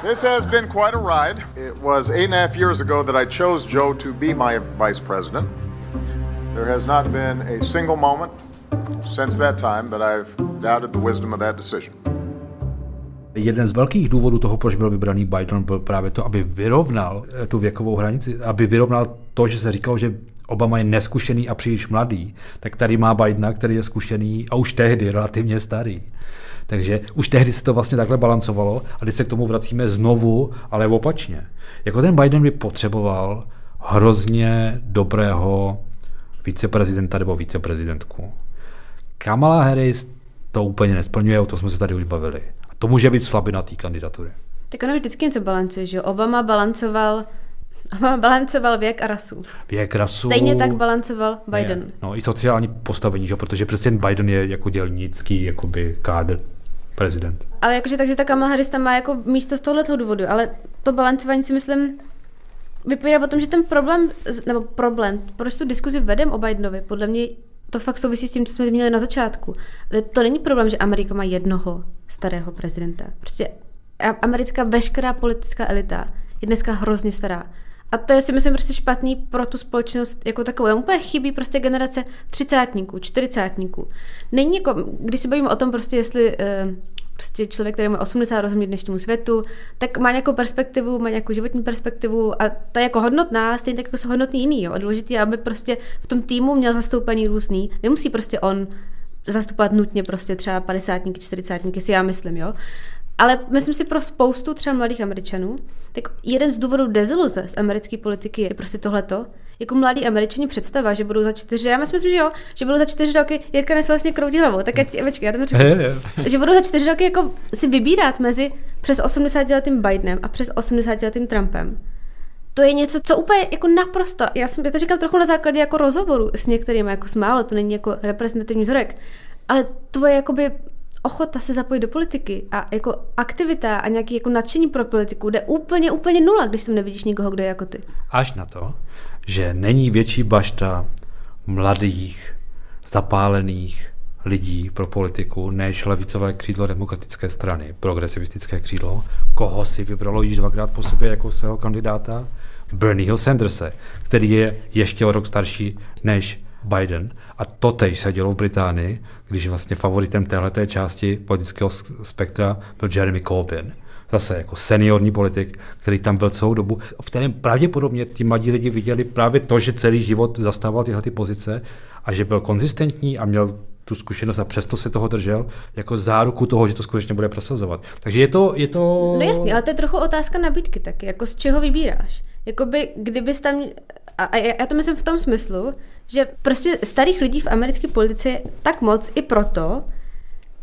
A: This has been quite a ride. It was eight and a half years ago that I chose Joe to be my vice president. There has not been a single moment
C: since that time that I've doubted the wisdom of that decision. Jeden z velkých důvodů toho, proč byl vybraný Biden, byl právě to, aby vyrovnal eh, tu věkovou hranici, aby vyrovnal to, že se říkalo, že Obama je neskušený a příliš mladý, tak tady má Bidena, který je zkušený a už tehdy relativně starý. Takže už tehdy se to vlastně takhle balancovalo a když se k tomu vracíme znovu, ale opačně. Jako ten Biden by potřeboval hrozně dobrého viceprezidenta nebo viceprezidentku. Kamala Harris to úplně nesplňuje, o to jsme se tady už bavili. A to může být slabina té kandidatury.
D: Tak ono vždycky něco balancuje, že Obama balancoval Obama balancoval věk a rasu.
C: Věk, rasu.
D: Stejně tak balancoval Biden.
C: Je. No i sociální postavení, že? protože prezident Biden je jako dělnický jakoby kádr prezident.
D: Ale jakože takže ta Kamala Harris tam má jako místo z tohoto důvodu, ale to balancování si myslím vypovídá o tom, že ten problém, nebo problém, proč tu diskuzi vedem o Bidenovi, podle mě to fakt souvisí s tím, co jsme zmínili na začátku. To není problém, že Amerika má jednoho starého prezidenta. Prostě americká veškerá politická elita je dneska hrozně stará. A to je si myslím prostě špatný pro tu společnost jako takovou. Tam úplně chybí prostě generace třicátníků, čtyřicátníků. Není jako, když se bavíme o tom prostě, jestli uh, prostě člověk, který má 80 rozumí dnešnímu světu, tak má nějakou perspektivu, má nějakou životní perspektivu a ta je jako hodnotná, stejně tak jako jsou hodnotný jiný. Jo. Důležité je, aby prostě v tom týmu měl zastoupení různý. Nemusí prostě on zastupovat nutně prostě třeba 50 40 si já myslím, jo. Ale myslím si pro spoustu třeba mladých Američanů, tak jeden z důvodů deziluze z americké politiky je prostě tohleto. Jako mladí Američani představa, že budou za čtyři, já myslím, že jo, že budou za čtyři roky, Jirka nes vlastně kroutí hlavou, tak ať, počkej, já to řeknu, že budou za čtyři roky jako si vybírat mezi přes 80 letým Bidenem a přes 80 letým Trumpem. To je něco, co úplně jako naprosto, já, jsem, já to říkám trochu na základě jako rozhovoru s některými, jako s málo, to není jako reprezentativní vzorek, ale tvoje jakoby ochota se zapojit do politiky a jako aktivita a nějaký jako nadšení pro politiku jde úplně, úplně nula, když tam nevidíš nikoho, kdo je jako ty.
C: Až na to, že není větší bašta mladých, zapálených lidí pro politiku, než levicové křídlo demokratické strany, progresivistické křídlo, koho si vybralo již dvakrát po sobě jako svého kandidáta? Bernieho Sanderse, který je ještě o rok starší než Biden. A to teď se dělo v Británii, když vlastně favoritem téhleté části politického spektra byl Jeremy Corbyn. Zase jako seniorní politik, který tam byl celou dobu, v kterém pravděpodobně ty mladí lidi viděli právě to, že celý život zastával tyhle ty pozice a že byl konzistentní a měl tu zkušenost a přesto se toho držel jako záruku toho, že to skutečně bude prosazovat. Takže je to... Je to...
D: No jasně, ale to je trochu otázka nabídky taky, jako z čeho vybíráš. Jakoby, kdybys tam, a já to myslím v tom smyslu, že prostě starých lidí v americké politice je tak moc i proto,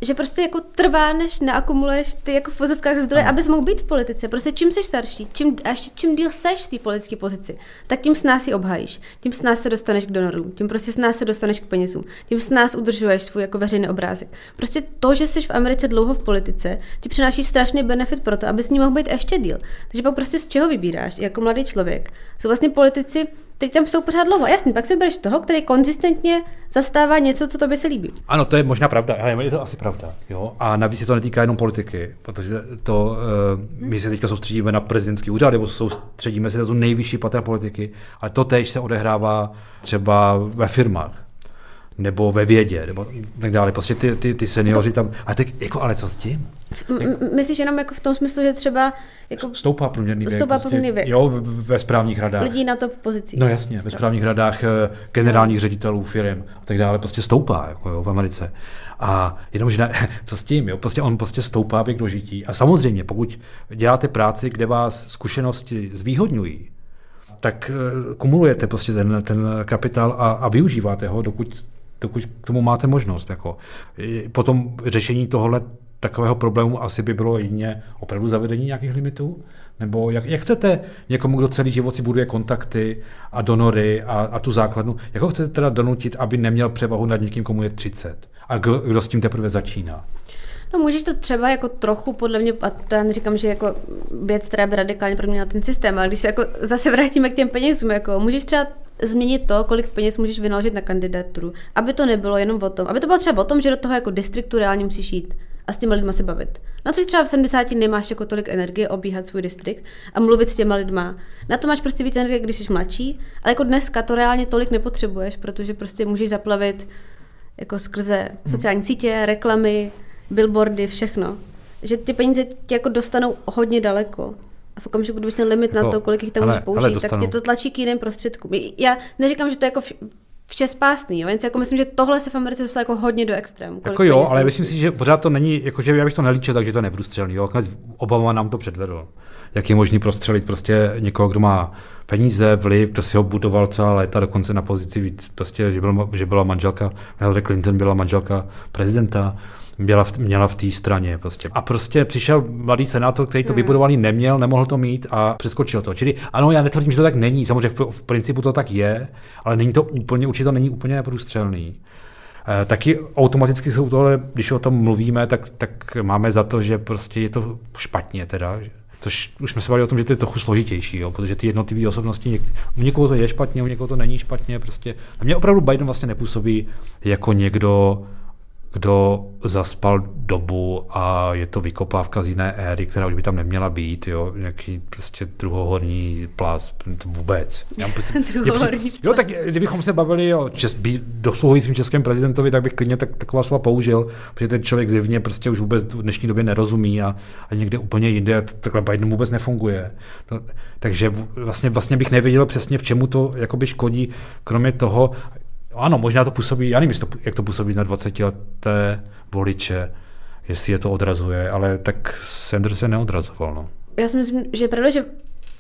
D: že prostě jako trvá, než naakumuluješ ty jako v vozovkách zdroje, abys mohl být v politice. Prostě čím jsi starší, čím, a ještě čím díl seš v té politické pozici, tak tím s nás si obhajíš, tím s nás se dostaneš k donorům, tím prostě s nás se dostaneš k penězům, tím s nás udržuješ svůj jako veřejný obrázek. Prostě to, že jsi v Americe dlouho v politice, ti přináší strašný benefit pro to, aby s ním mohl být ještě díl. Takže pak prostě z čeho vybíráš jako mladý člověk? Jsou vlastně politici, teď tam jsou pořád dlouho. Jasně, pak si bereš toho, který konzistentně zastává něco, co tobě se líbí.
C: Ano, to je možná pravda, ale je to asi pravda. Jo? A navíc se to netýká jenom politiky, protože to, uh, my se teďka soustředíme na prezidentský úřad, nebo soustředíme se na tu nejvyšší patra politiky, ale to tež se odehrává třeba ve firmách nebo ve vědě, nebo tak dále. Prostě ty, ty, ty seniori tam, a tak jako, ale co s tím?
D: Myslíš jenom jako v tom smyslu, že třeba jako
C: stoupá průměrný věk.
D: Stoupá průměrný věk.
C: Jo, ve správních radách.
D: Lidí na to pozici.
C: No jasně, ve správních radách eh, generálních ředitelů firm a tak dále, prostě stoupá jako jo, v Americe. A jenomže ne, co s tím, jo? Prostě on prostě stoupá věk dožití. A samozřejmě, pokud děláte práci, kde vás zkušenosti zvýhodňují, tak eh, kumulujete prostě ten, ten kapitál a, a využíváte ho, dokud dokud k tomu máte možnost. Jako. Potom řešení tohohle takového problému asi by bylo jedině opravdu zavedení nějakých limitů? Nebo jak, jak chcete někomu, kdo celý život si buduje kontakty a donory a, a tu základnu, jak ho chcete teda donutit, aby neměl převahu nad někým, komu je 30? A kdo, kdo s tím teprve začíná?
D: No můžeš to třeba jako trochu, podle mě, a to já neříkám, že jako věc, která by radikálně proměnila ten systém, ale když se jako zase vrátíme k těm penězům, jako můžeš třeba změnit to, kolik peněz můžeš vynaložit na kandidaturu, aby to nebylo jenom o tom, aby to bylo třeba o tom, že do toho jako distriktu reálně musíš jít a s těma lidma se bavit. Na což třeba v 70 nemáš jako tolik energie obíhat svůj distrikt a mluvit s těma lidma. Na to máš prostě víc energie, když jsi mladší, ale jako dneska to reálně tolik nepotřebuješ, protože prostě můžeš zaplavit jako skrze sociální sítě, reklamy, billboardy, všechno. Že ty peníze tě jako dostanou hodně daleko. A v okamžiku, kdyby měl limit jako, na to, kolik jich tam můžeš použít, tak tě to tlačí k jiným prostředkům. Já neříkám, že to je jako vše spásný, jo? Jen jako myslím, že tohle se v Americe dostalo jako hodně do extrému.
C: Jako jo, ale myslím si, že pořád to není, jako že já bych to nelíčil, takže to neprůstřelný. Jo? Obama nám to předvedl. Jak je možný prostřelit prostě někoho, kdo má peníze, vliv, kdo si ho budoval celá léta, dokonce na pozici víc, prostě, že, byl, že byla manželka, Hillary Clinton byla manželka prezidenta, měla v, měla v té straně. Prostě. A prostě přišel mladý senátor, který to hmm. vybudovaný neměl, nemohl to mít a přeskočil to. Čili ano, já netvrdím, že to tak není. Samozřejmě v, v principu to tak je, ale není to úplně, určitě to není úplně neprůstřelný. E, taky automaticky jsou tohle, když o tom mluvíme, tak, tak máme za to, že prostě je to špatně teda, což už jsme se bavili o tom, že to je trochu složitější, jo, protože ty jednotlivé osobnosti, něk, u někoho to je špatně, u někoho to není špatně, prostě. A mě opravdu Biden vlastně nepůsobí jako někdo, kdo zaspal dobu a je to vykopávka z jiné éry, která už by tam neměla být, jo, nějaký prostě druhohorní plás, vůbec. Já
D: prostě, druhohorní
C: jo, tak kdybychom se bavili o čes, dosluhujícím českém prezidentovi, tak bych klidně tak, taková slova použil, protože ten člověk zjevně prostě už vůbec v dnešní době nerozumí a, a někde úplně jinde takhle Biden vůbec nefunguje. To, takže vlastně, vlastně bych nevěděl přesně, v čemu to jakoby škodí, kromě toho, ano, možná to působí, já nevím, jak to působí na 20 leté voliče, jestli je to odrazuje, ale tak Sanders se neodrazoval. No.
D: Já si myslím, že je pravda, že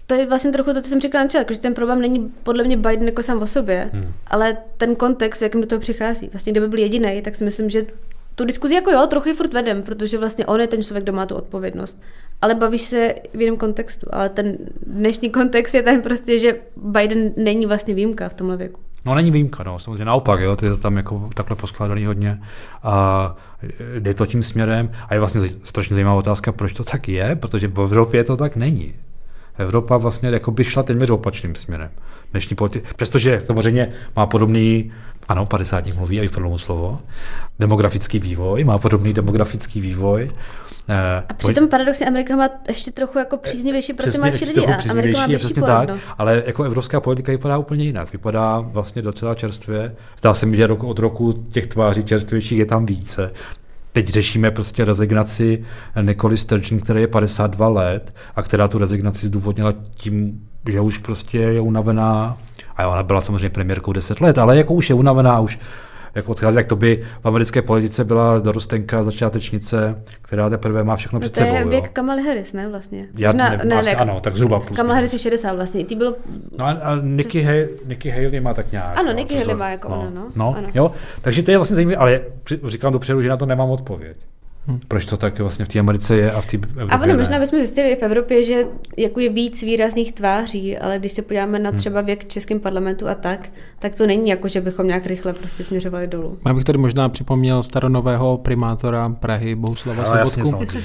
D: to je vlastně trochu to, co jsem říkala na začátku, že ten problém není podle mě Biden jako sám o sobě, hmm. ale ten kontext, v jakém do toho přichází. Vlastně kdyby byl jediný, tak si myslím, že tu diskuzi jako jo, trochu furt vedem, protože vlastně on je ten člověk, kdo má tu odpovědnost. Ale bavíš se v jiném kontextu. Ale ten dnešní kontext je ten prostě, že Biden není vlastně výjimka v tomhle věku.
C: No není výjimka, no, samozřejmě naopak, jo, ty je to tam jako takhle poskládaný hodně a jde to tím směrem a je vlastně strašně zajímavá otázka, proč to tak je, protože v Evropě to tak není. Evropa vlastně jako by šla téměř opačným směrem. Dnešní politi- Přestože samozřejmě má podobný, ano, 50 mluví, a vypadlo slovo, demografický vývoj, má podobný demografický vývoj,
D: Eh, a přitom paradoxně Amerika má ještě trochu jako příznivější pro ty mladší lidi a Amerika má větší tak,
C: ale jako evropská politika vypadá úplně jinak. Vypadá vlastně docela čerstvě. Zdá se mi, že od roku těch tváří čerstvějších je tam více. Teď řešíme prostě rezignaci Nikoli Sturgeon, která je 52 let a která tu rezignaci zdůvodnila tím, že už prostě je unavená, a ona byla samozřejmě premiérkou 10 let, ale jako už je unavená, už jako odchází, jak to by v americké politice byla dorostenka, začátečnice, která teprve má všechno no před sebou.
D: To je věk Kamala Harris, ne vlastně?
C: Já, ne, ne, ne, ne, ano, tak zhruba plus.
D: Kamala Harris je 60 vlastně, ty bylo...
C: No a, a Nikki, Haley, Nikki Haley má tak nějak.
D: Ano, no, Nikki Haley má jako no, ona, no.
C: no
D: ano.
C: jo, takže to je vlastně zajímavé, ale říkám dopředu, že na to nemám odpověď. Hmm. Proč to tak vlastně v té Americe je a v té Evropě
D: A ono, možná bychom zjistili v Evropě, že jako je víc výrazných tváří, ale když se podíváme na hmm. třeba věk českém parlamentu a tak, tak to není jako, že bychom nějak rychle prostě směřovali dolů.
A: Já bych tady možná připomněl staronového primátora Prahy Bohuslava Sobotku,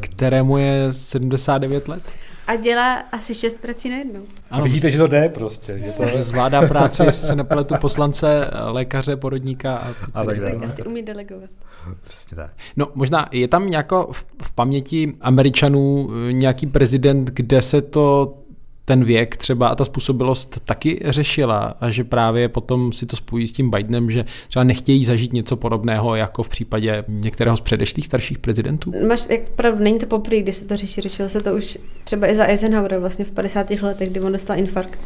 A: kterému je 79 let.
D: A dělá asi šest prací najednou.
C: Ano, vidíte, že to jde prostě.
A: Že to zvládá práci, jestli se nepletu poslance, lékaře, porodníka a,
D: a tak, tak asi umí delegovat.
C: Přesně tak.
A: No možná je tam nějako v, v paměti Američanů eh, nějaký prezident, kde se to ten věk třeba a ta způsobilost taky řešila a že právě potom si to spojí s tím Bidenem, že třeba nechtějí zažít něco podobného jako v případě některého z předešlých starších prezidentů?
D: Máš, jak pravdu, není to poprvé, kdy se to řeší, řešilo se to už třeba i za Eisenhower vlastně v 50. letech, kdy on dostal infarkt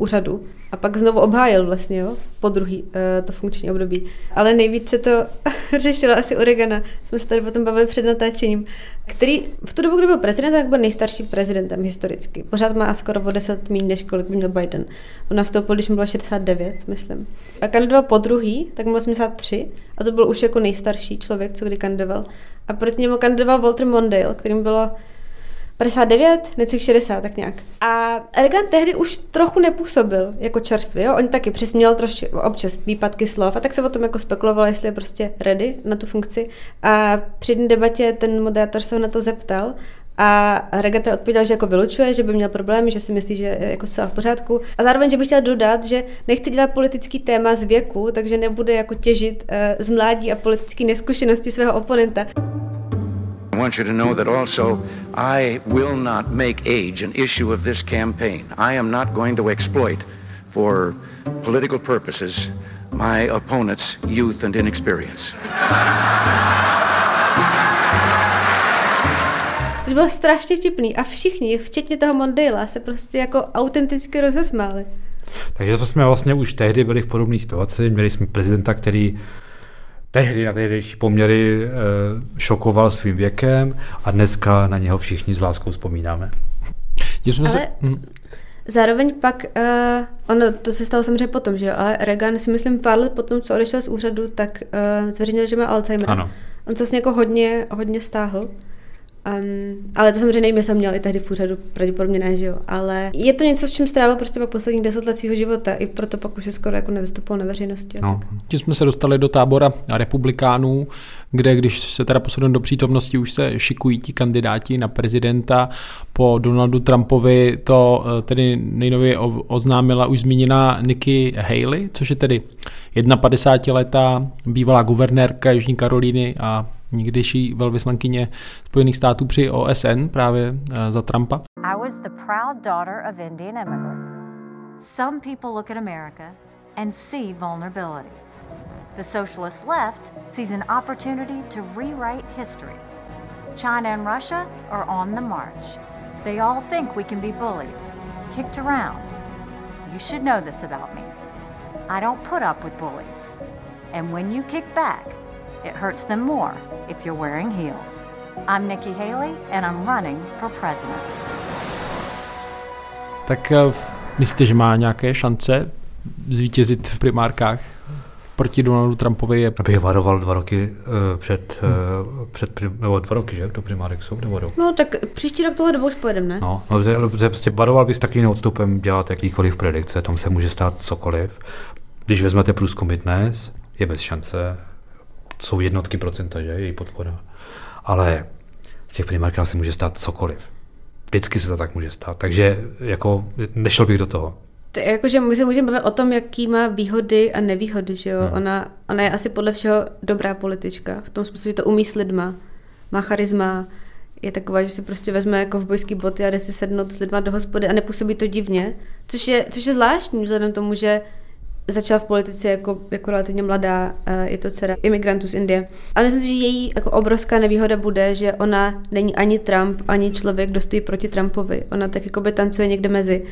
D: úřadu a pak znovu obhájil vlastně, jo, po druhý uh, to funkční období. Ale nejvíce to řešila asi Oregana. Jsme se tady potom bavili před natáčením, který v tu dobu, kdy byl prezident, tak byl nejstarší prezidentem historicky. Pořád má skoro o 10 méně, než kolik měl Biden. On nastoupil, když mu bylo 69, myslím. A kandidoval po druhý, tak měl 83 a to byl už jako nejstarší člověk, co kdy kandidoval. A proti němu kandidoval Walter Mondale, kterým bylo 59, necelých 60, tak nějak. A Reagan tehdy už trochu nepůsobil jako čerstvý, jo? On taky přesměl trošku občas výpadky slov a tak se o tom jako spekulovalo, jestli je prostě ready na tu funkci. A při jedné debatě ten moderátor se ho na to zeptal a Reagan teda odpověděl, že jako vylučuje, že by měl problémy, že si myslí, že je jako celá v pořádku. A zároveň, že bych chtěla dodat, že nechci dělat politický téma z věku, takže nebude jako těžit uh, z mládí a politické neskušenosti svého oponenta. I want you to know that also I will not make age an issue of this campaign. I am not going to exploit for political purposes
E: my opponent's youth and inexperience.
D: To bylo strašně vtipný a všichni, včetně toho Mondela, se prostě jako autenticky rozesmáli.
C: Takže to jsme vlastně už tehdy byli v podobné situaci. Měli jsme prezidenta, který tehdy na tehdejší poměry e, šokoval svým věkem a dneska na něho všichni s láskou vzpomínáme.
D: jsme Ale... se... Hm. Zároveň pak, uh, ono to se stalo samozřejmě potom, že jo, ale Reagan si myslím pár let potom, co odešel z úřadu, tak uh, zveřejnil, že má Alzheimer.
C: Ano.
D: On se vlastně jako hodně, hodně stáhl. Um, ale to samozřejmě jestli jsem měl i tehdy v úřadu, pravděpodobně ne, že jo. Ale je to něco, s čím strávil prostě pak posledních deset let svého života, i proto pak už se skoro jako nevystupoval na veřejnosti.
A: No. Tím jsme se dostali do tábora republikánů, kde když se teda posuneme do přítomnosti, už se šikují ti kandidáti na prezidenta. Po Donaldu Trumpovi to eh, tedy nejnově oznámila už zmíněná Nikki Haley, což je tedy 51 letá bývalá guvernérka Jižní Karolíny a někdejší velvyslankyně Spojených států při OSN právě eh, za Trumpa. I was the proud daughter of Indian immigrants. Some people look at America and see vulnerability. The socialist left sees an opportunity to rewrite history. China and Russia are on the march. They all think we can be bullied, kicked around. You should know this about me. I don't put up with bullies. And when you kick back, It hurts them more if you're wearing heels. I'm Nikki Haley and I'm running for president. Tak eh, myslíte, že má nějaké šance zvítězit v primárkách proti Donaldu Trumpovi? Je...
C: Abych varoval dva roky uh, před, uh, před nebo dva roky, že? Do primárek jsou, nebo rok?
D: No tak příští rok tohle dobou už pojedeme, ne?
C: No, no že, prostě varoval bych s takovým odstupem dělat jakýkoliv predikce, tam se může stát cokoliv. Když vezmete průzkumy dnes, je bez šance, jsou jednotky procenta, že, její podpora. Ale v těch primárkách se může stát cokoliv. Vždycky se to tak může stát. Takže jako nešel bych do toho.
D: To je jako, že my se můžeme bavit o tom, jaký má výhody a nevýhody, že jo? Hmm. Ona, ona je asi podle všeho dobrá politička, v tom smyslu, že to umí s lidma, má charisma, je taková, že si prostě vezme jako v bojský boty a jde si sednout s lidma do hospody a nepůsobí to divně, což je, což je zvláštní vzhledem tomu, že začala v politice jako, jako relativně mladá, je to dcera imigrantů z Indie. Ale myslím si, že její jako obrovská nevýhoda bude, že ona není ani Trump, ani člověk, kdo stojí proti Trumpovi. Ona tak jako by tancuje někde mezi.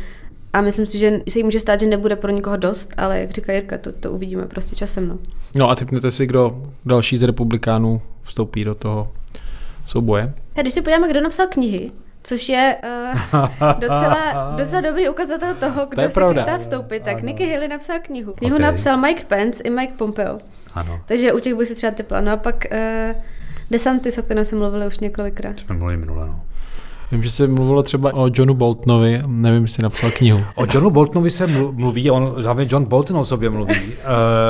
D: A myslím si, že se jí může stát, že nebude pro nikoho dost, ale jak říká Jirka, to, to uvidíme prostě časem. No,
A: no a typnete si, kdo další z republikánů vstoupí do toho souboje?
D: A když si podíváme, kdo napsal knihy, což je uh, docela, docela dobrý ukazatel toho, kdo to si chystá vstoupit. Tak ano. Nicky Haley napsal knihu. Knihu okay. napsal Mike Pence i Mike Pompeo.
C: Ano.
D: Takže u těch bych si třeba typla. No a pak uh, DeSantis, o kterém jsme mluvili už několikrát.
C: Jsme mluvili minule, no.
A: Vím, že se mluvilo třeba o Johnu Boltonovi, nevím, jestli napsal knihu.
C: O Johnu Boltonovi se mluví, on, hlavně John Bolton o sobě mluví, uh,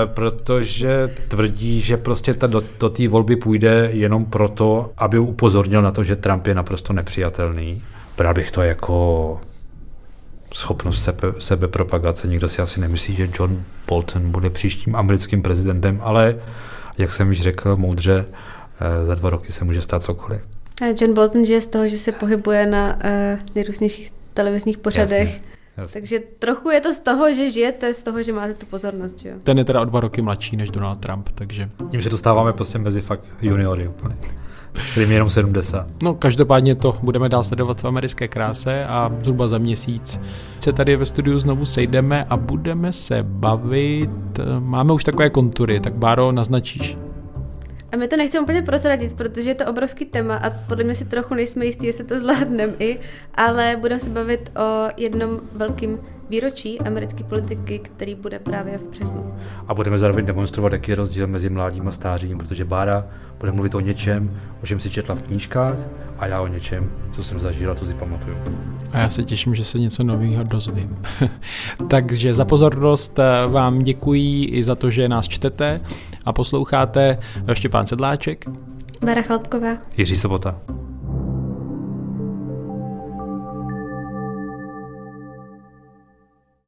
C: protože tvrdí, že prostě ta, do, do té volby půjde jenom proto, aby upozornil na to, že Trump je naprosto nepřijatelný. Bral bych to jako schopnost sebe, sebepropagace. Nikdo si asi nemyslí, že John Bolton bude příštím americkým prezidentem, ale jak jsem již řekl moudře, uh, za dva roky se může stát cokoliv.
D: John Bolton žije z toho, že se pohybuje na uh, nejrůznějších televizních pořadech. Jasně. Jasně. Takže trochu je to z toho, že žijete, z toho, že máte tu pozornost. Jo?
A: Ten je teda o dva roky mladší než Donald Trump, takže...
C: Tím, že dostáváme prostě mezi fakt juniory úplně. Kterým jenom 70.
A: No každopádně to budeme dál sledovat v americké kráse a zhruba za měsíc se tady ve studiu znovu sejdeme a budeme se bavit. Máme už takové kontury, tak Báro, naznačíš?
D: A my to nechceme úplně prozradit, protože je to obrovský téma a podle mě si trochu nejsme jistí, jestli to zvládneme i, ale budeme se bavit o jednom velkým výročí americké politiky, který bude právě v březnu.
C: A budeme zároveň demonstrovat, jaký je rozdíl mezi mládím a stářím, protože Bára bude mluvit o něčem, o čem si četla v knížkách a já o něčem, co jsem zažila, co si pamatuju.
A: A já se těším, že se něco nového dozvím. Takže za pozornost eh, vám děkuji i za to, že nás čtete a posloucháte. Štěpán Sedláček.
D: Mara Chlapková.
C: Jiří Sobota.